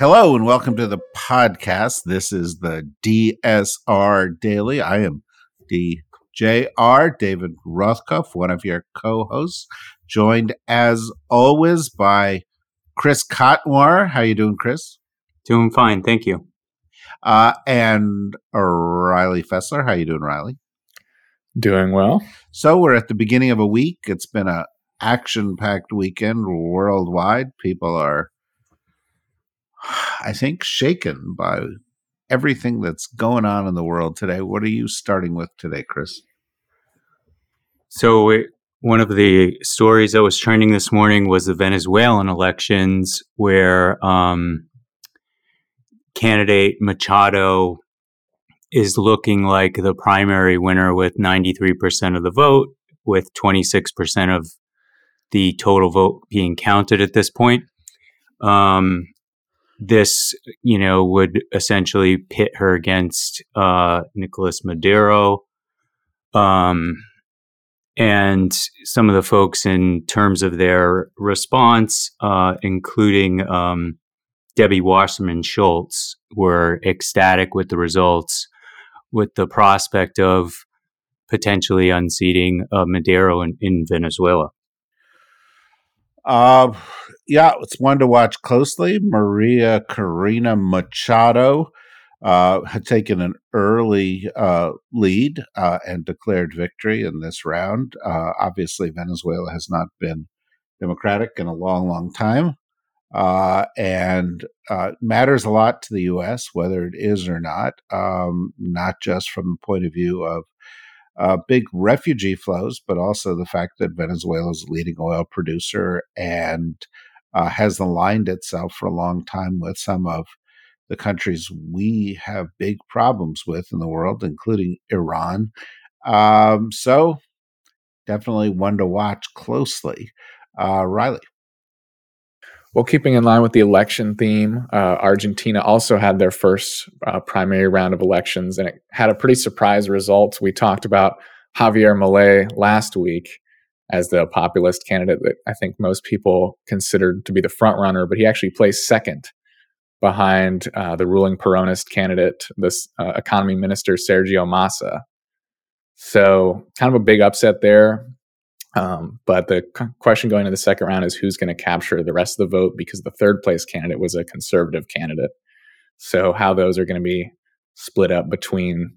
Hello and welcome to the podcast. This is the DSR Daily. I am DJR, David Rothkopf, one of your co hosts, joined as always by Chris Cotnoir. How are you doing, Chris? Doing fine, thank you. Uh, and Riley Fessler. How you doing, Riley? Doing well. So we're at the beginning of a week. It's been a action-packed weekend worldwide. People are, I think, shaken by everything that's going on in the world today. What are you starting with today, Chris? So one of the stories that was trending this morning was the Venezuelan elections, where um, candidate Machado is looking like the primary winner with 93% of the vote, with 26% of the total vote being counted at this point. Um, this, you know, would essentially pit her against uh, Nicolas Maduro. Um, and some of the folks, in terms of their response, uh, including um, Debbie Wasserman Schultz, were ecstatic with the results with the prospect of potentially unseating uh, Maduro in, in Venezuela? Uh, yeah, it's one to watch closely. Maria Corina Machado uh, had taken an early uh, lead uh, and declared victory in this round. Uh, obviously, Venezuela has not been democratic in a long, long time uh, and matters a lot to the U.S. whether it is or not, um, not just from the point of view of uh, big refugee flows, but also the fact that Venezuela is a leading oil producer and uh, has aligned itself for a long time with some of the countries we have big problems with in the world, including Iran. Um, so, definitely one to watch closely. Uh, Riley. Well, keeping in line with the election theme, uh, Argentina also had their first uh, primary round of elections, and it had a pretty surprise result. We talked about Javier Milei last week as the populist candidate that I think most people considered to be the front runner, but he actually placed second behind uh, the ruling Peronist candidate, this uh, economy minister Sergio Massa. So, kind of a big upset there. Um, but the question going to the second round is who's going to capture the rest of the vote because the third place candidate was a conservative candidate. So how those are going to be split up between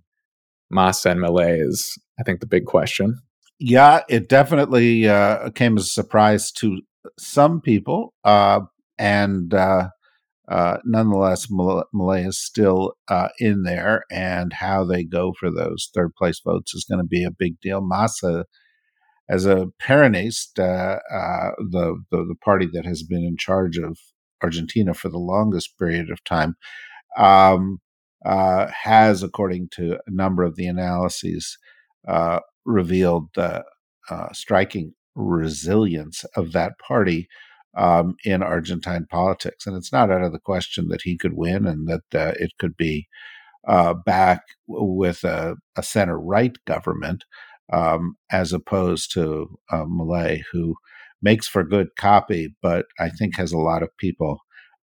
Massa and Milei is, I think, the big question. Yeah, it definitely uh, came as a surprise to some people, uh, and uh, uh nonetheless, Milei is still uh, in there, and how they go for those third place votes is going to be a big deal. Massa as a Peronist, uh, uh, the, the, the party that has been in charge of Argentina for the longest period of time, um, uh, has, according to a number of the analyses, uh, revealed the uh, striking resilience of that party um, in Argentine politics, and it's not out of the question that he could win and that uh, it could be back with a, a center right government um, as opposed to uh, Milei, who makes for good copy, but I think has a lot of people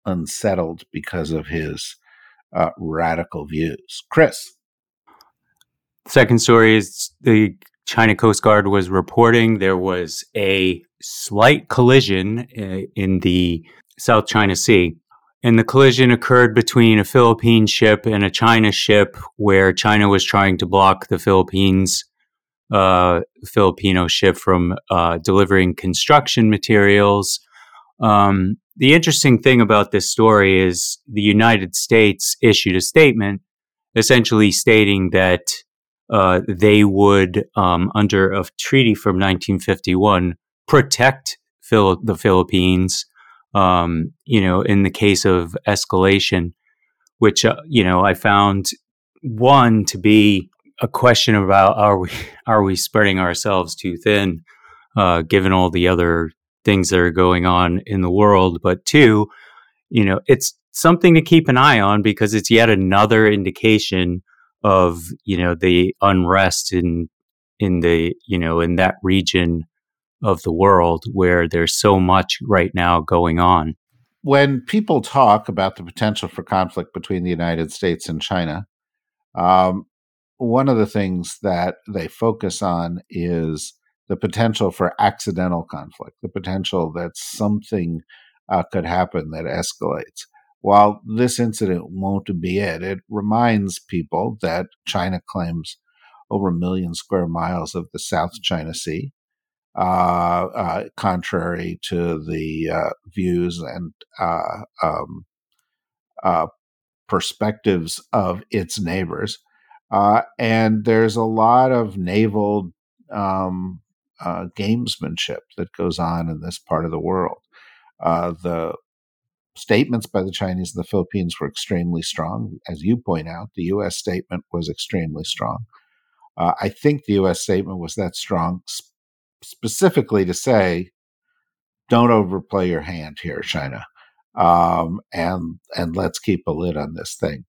unsettled because of his uh, radical views. Chris. Second story is the China Coast Guard was reporting there was a slight collision uh, in the South China Sea. And the collision occurred between a Philippine ship and a China ship where China was trying to block the Philippines uh, Filipino ship from uh, delivering construction materials. Um, the interesting thing about this story is the United States issued a statement essentially stating that uh, they would, um, under a treaty from 1951, protect Phil- the Philippines. Um, you know, in the case of escalation, which uh, you know I found one to be a question about are we are we spreading ourselves too thin, uh, given all the other things that are going on in the world. But two, you know, it's something to keep an eye on because it's yet another indication of you know the unrest in in the you know in that region of the world where there's so much right now going on. when people talk about the potential for conflict between the United States and China, um, one of the things that they focus on is the potential for accidental conflict, the potential that something uh, could happen that escalates. While this incident won't be it, it reminds people that China claims over a million square miles of the South China Sea, uh, uh, contrary to the uh, views and uh, um, uh, perspectives of its neighbors. And there's a lot of naval um, gamesmanship that goes on in this part of the world. the statements by the Chinese and the Philippines were extremely strong. As you point out, the U.S. statement was extremely strong. Uh, I think the U.S. statement was that strong sp- specifically to say, don't overplay your hand here, China, um, and and let's keep a lid on this thing.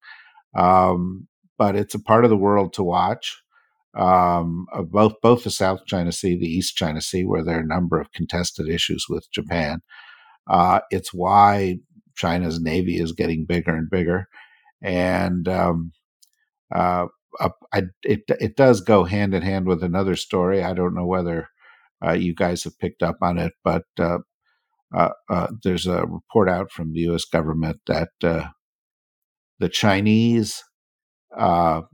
Um, but it's a part of the world to watch. Um, both both the South China Sea, the East China Sea, where there are a number of contested issues with Japan. Uh, it's why China's navy is getting bigger and bigger, and um, uh, I, it it does go hand in hand with another story. I don't know whether uh, you guys have picked up on it, but uh, uh, uh there's a report out from the U.S. government that the Chinese are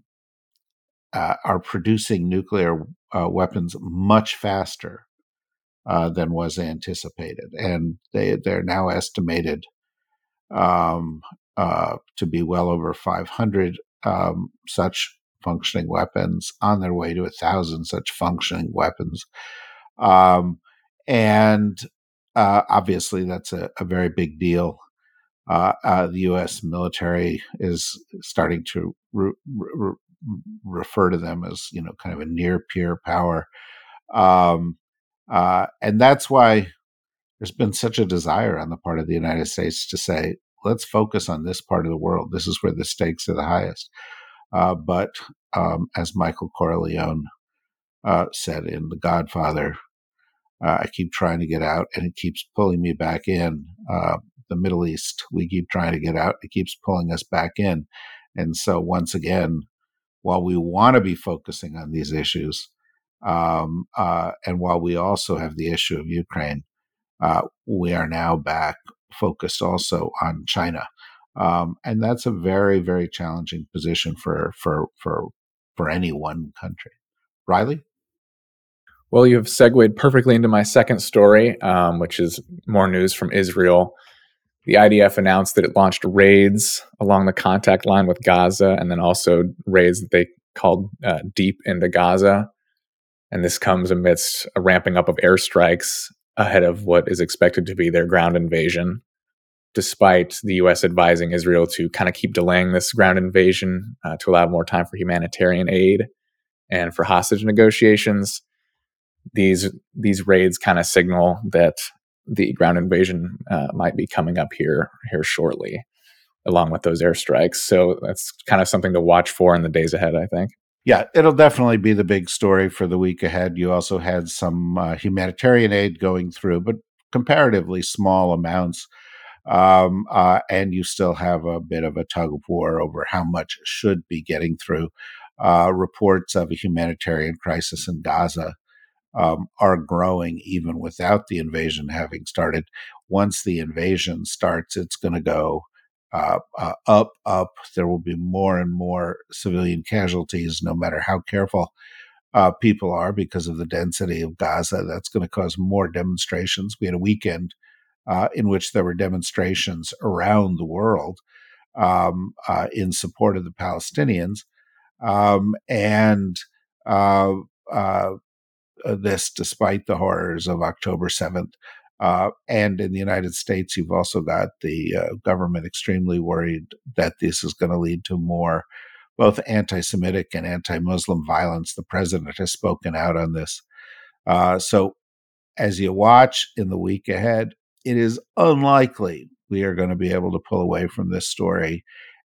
producing nuclear weapons much faster than was anticipated, and they they're now estimated um, uh, to be well over 500 um, such functioning weapons on their way to a thousand such functioning weapons. Um, and uh, obviously, that's a, a, very big deal. Uh, uh, the U.S. military is starting to re- re- refer to them as, you know, kind of a near peer power. Um, uh, and that's why there's been such a desire on the part of the United States to say, let's focus on this part of the world. This is where the stakes are the highest. Uh, but um, as Michael Corleone uh, said in The Godfather, uh, I keep trying to get out and it keeps pulling me back in. The Middle East, we keep trying to get out, it keeps pulling us back in. And so, once again, while we want to be focusing on these issues, um, uh, and while we also have the issue of Ukraine, uh, we are now back focused also on China. Um, and that's a very, very challenging position for for for for any one country. Riley. Well, you have segued perfectly into my second story, um, which is more news from Israel. The IDF announced that it launched raids along the contact line with Gaza, and then also raids that they called uh, deep into Gaza. And this comes amidst a ramping up of airstrikes ahead of what is expected to be their ground invasion, despite the U.S. advising Israel to kind of keep delaying this ground invasion uh, to allow more time for humanitarian aid and for hostage negotiations. These these raids kind of signal that the ground invasion uh, might be coming up here here shortly, along with those airstrikes. So that's kind of something to watch for in the days ahead. I think. Yeah, it'll definitely be the big story for the week ahead. You also had some uh, humanitarian aid going through, but comparatively small amounts. Um, uh, and you still have a bit of a tug of war over how much should be getting through. Uh, reports of a humanitarian crisis in Gaza um, are growing even without the invasion having started. Once the invasion starts, it's going to go uh, uh, up, up. There will be more and more civilian casualties, no matter how careful uh, people are because of the density of Gaza. That's going to cause more demonstrations. We had a weekend uh, in which there were demonstrations around the world um, uh, in support of the Palestinians. Um, and uh, this, despite the horrors of October 7th, uh, and in the United States, you've also got the uh, government extremely worried that this is going to lead to more both anti Semitic and anti Muslim violence. The president has spoken out on this. Uh, so, as you watch in the week ahead, it is unlikely we are going to be able to pull away from this story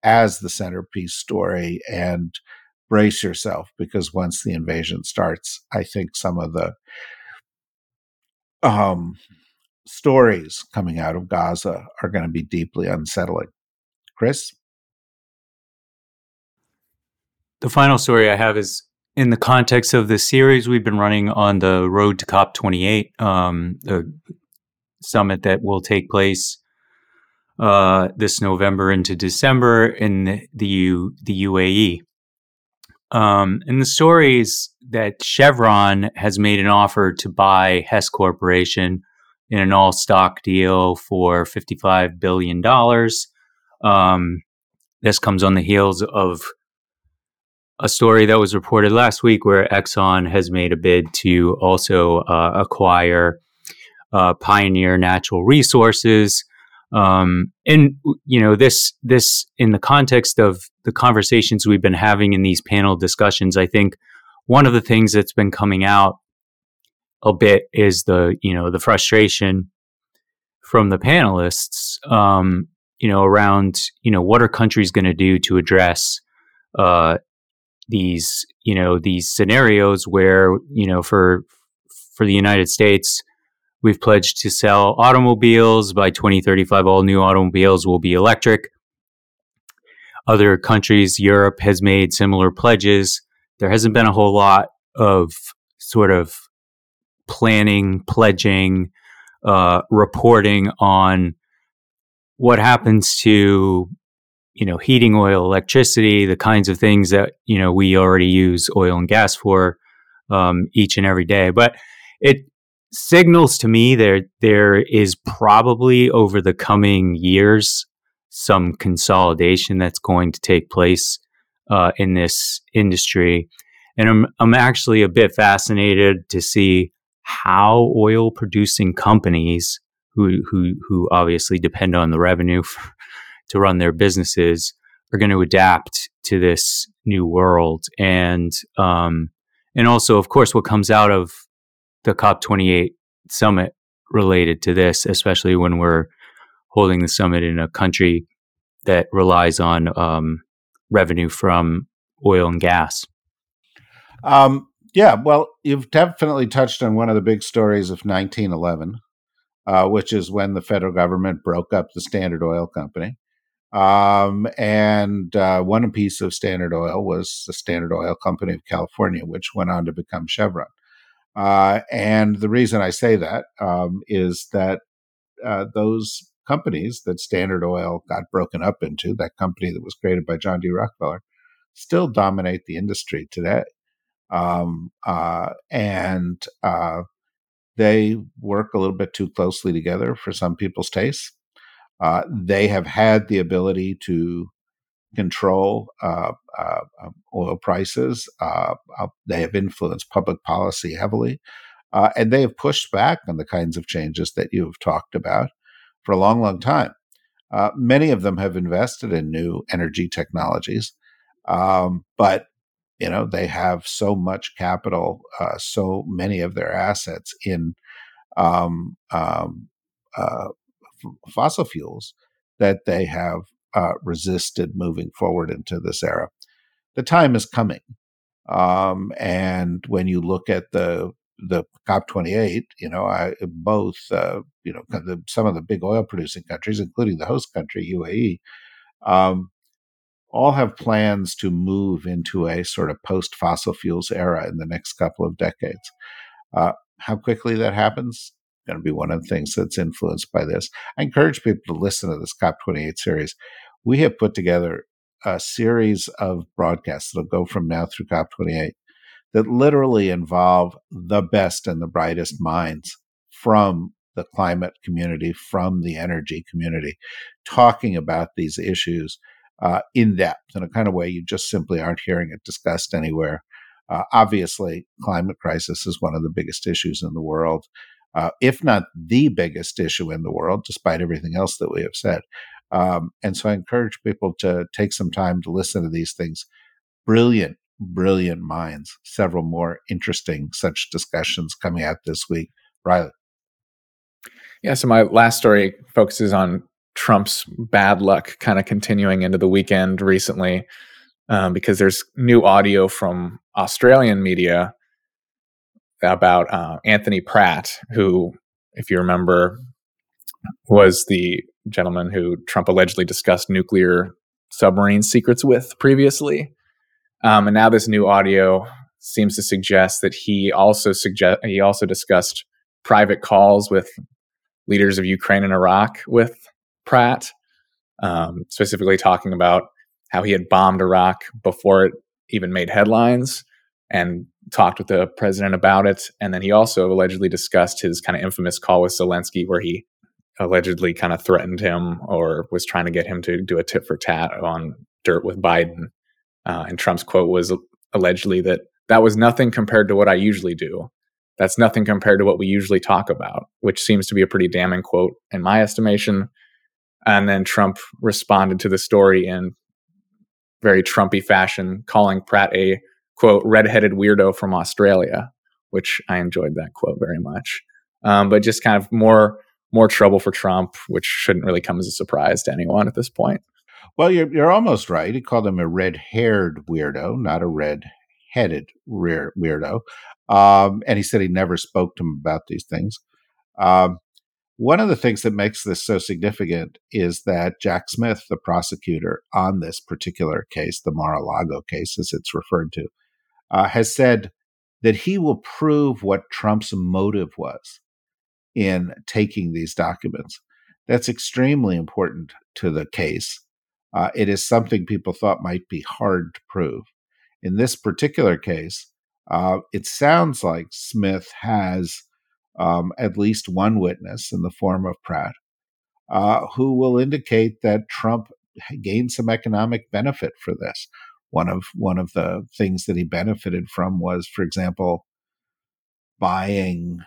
as the centerpiece story and brace yourself because once the invasion starts, I think some of the um, stories coming out of Gaza are going to be deeply unsettling. Chris? The final story I have is in the context of the series we've been running on the road to COP28, um, the summit that will take place uh, this November into December in the U- the UAE. Um, and the story is that Chevron has made an offer to buy Hess Corporation in an all stock deal for $55 billion. Um, this comes on the heels of a story that was reported last week where Exxon has made a bid to also uh, acquire uh, Pioneer Natural Resources. Um, and you know this this in the context of the conversations we've been having in these panel discussions, I think one of the things that's been coming out a bit is the you know the frustration from the panelists um, you know around you know what are countries going to do to address uh, these you know these scenarios where you know for for the United States we've pledged to sell automobiles. By 2035 all new automobiles will be electric. Other countries Europe has made similar pledges. There hasn't been a whole lot of sort of planning, pledging, uh, reporting on what happens to you know heating oil, electricity, the kinds of things that you know we already use oil and gas for um, each and every day. But it signals to me there there is probably over the coming years some consolidation that's going to take place uh, in this industry. And I'm, I'm actually a bit fascinated to see how oil producing companies who, who, who obviously depend on the revenue for, to run their businesses are going to adapt to this new world. And, um, and also, of course, what comes out of the COP28 summit related to this, especially when we're holding the summit in a country that relies on um, revenue from oil and gas. Um, yeah, well, you've definitely touched on one of the big stories of 1911, uh, which is when the federal government broke up the Standard Oil Company. Um, and uh, one piece of Standard Oil was the Standard Oil Company of California, which went on to become Chevron. Uh, and the reason I say that um, is that uh, those companies that Standard Oil got broken up into, that company that was created by John D. Rockefeller, still dominate the industry today um, uh, and uh, they work a little bit too closely together for some people's tastes. Uh, they have had the ability to control uh, uh, um, oil prices. Uh, they have influenced public policy heavily, and they have pushed back on the kinds of changes that you have talked about for a long, long time. many of them have invested in new energy technologies, um, but you know they have so much capital uh, so many of their assets in um, um, uh, f- fossil fuels that they have uh, resisted moving forward into this era the time is coming um, and when you look at the the COP28, you know, I, both, uh, you know, the, some of the big oil producing countries, including the host country, UAE, um, all have plans to move into a sort of post fossil fuels era in the next couple of decades. Uh, how quickly that happens going to be one of the things that's influenced by this. I encourage people to listen to this COP28 series. We have put together a series of broadcasts that'll go from now through COP28 that literally involve the best and the brightest minds from the climate community, from the energy community, talking about these issues uh, in depth in a kind of way you just simply aren't hearing it discussed anywhere. Uh, obviously, climate crisis is one of the biggest issues in the world, uh, if not the biggest issue in the world, despite everything else that we have said. Um, and so I encourage people to take some time to listen to these things. Brilliant, brilliant minds. Several more interesting such discussions coming out this week. Riley. Yeah, so my last story focuses on Trump's bad luck kind of continuing into the weekend recently um, because there's new audio from Australian media about uh, Anthony Pratt, who, if you remember, was the gentleman who Trump allegedly discussed nuclear submarine secrets with previously. Um, and now this new audio seems to suggest that he also suggest he also discussed private calls with leaders of Ukraine and Iraq with Pratt, um, specifically talking about how he had bombed Iraq before it even made headlines and talked with the president about it. And then he also allegedly discussed his kind of infamous call with Zelensky, where he allegedly kind of threatened him or was trying to get him to do a tit for tat on dirt with Biden. Uh, and Trump's quote was allegedly that that was nothing compared to what I usually do. That's nothing compared to what we usually talk about, which seems to be a pretty damning quote in my estimation. And then Trump responded to the story in very Trumpy fashion, calling Pratt a quote redheaded weirdo from Australia, which I enjoyed that quote very much. Um, but just kind of more more trouble for Trump, which shouldn't really come as a surprise to anyone at this point. Well, you're you're almost right. He called him a red-haired weirdo, not a red-headed weirdo. Um, and he said he never spoke to him about these things. Um, one of the things that makes this so significant is that Jack Smith, the prosecutor on this particular case, the Mar a Lago case, as it's referred to, uh, has said that he will prove what Trump's motive was in taking these documents. That's extremely important to the case. Uh, it is something people thought might be hard to prove. In this particular case, uh, it sounds like Smith has um, at least one witness in the form of Pratt uh, who will indicate that Trump gained some economic benefit for this. One of one of the things that he benefited from was, for example, buying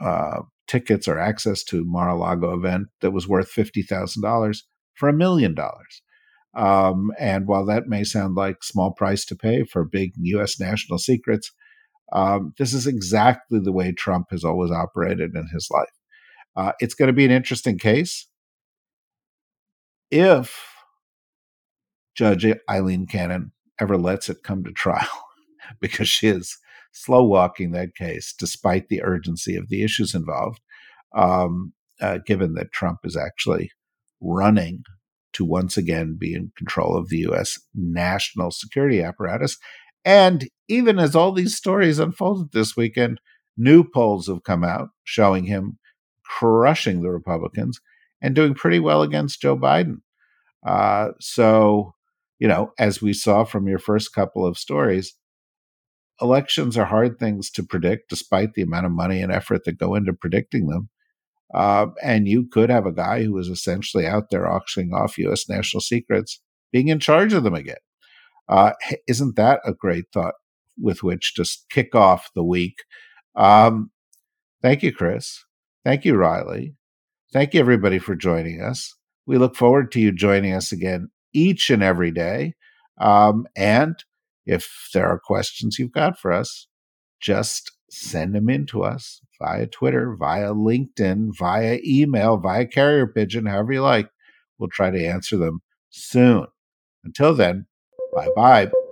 uh, tickets or access to Mar-a-Lago event that was worth fifty thousand dollars for a million dollars. Um, and while that may sound like small price to pay for big U.S. national secrets, um, this is exactly the way Trump has always operated in his life. Uh, it's going to be an interesting case. If Judge Aileen Cannon ever lets it come to trial, because she is slow walking that case despite the urgency of the issues involved, um, uh, given that Trump is actually running to once again be in control of the U.S. national security apparatus and even as all these stories unfolded this weekend, new polls have come out showing him crushing the Republicans and doing pretty well against Joe Biden. Uh, so, you know, as we saw from your first couple of stories, elections are hard things to predict, despite the amount of money and effort that go into predicting them. Uh, and you could have a guy who is essentially out there auctioning off U.S. national secrets being in charge of them again. Uh, isn't that a great thought with which to kick off the week? Um, thank you, Chris. Thank you, Riley. Thank you, everybody, for joining us. We look forward to you joining us again each and every day. Um, and if there are questions you've got for us, just send them in to us via Twitter, via LinkedIn, via email, via carrier pigeon, however you like. We'll try to answer them soon. Until then, Bye bye.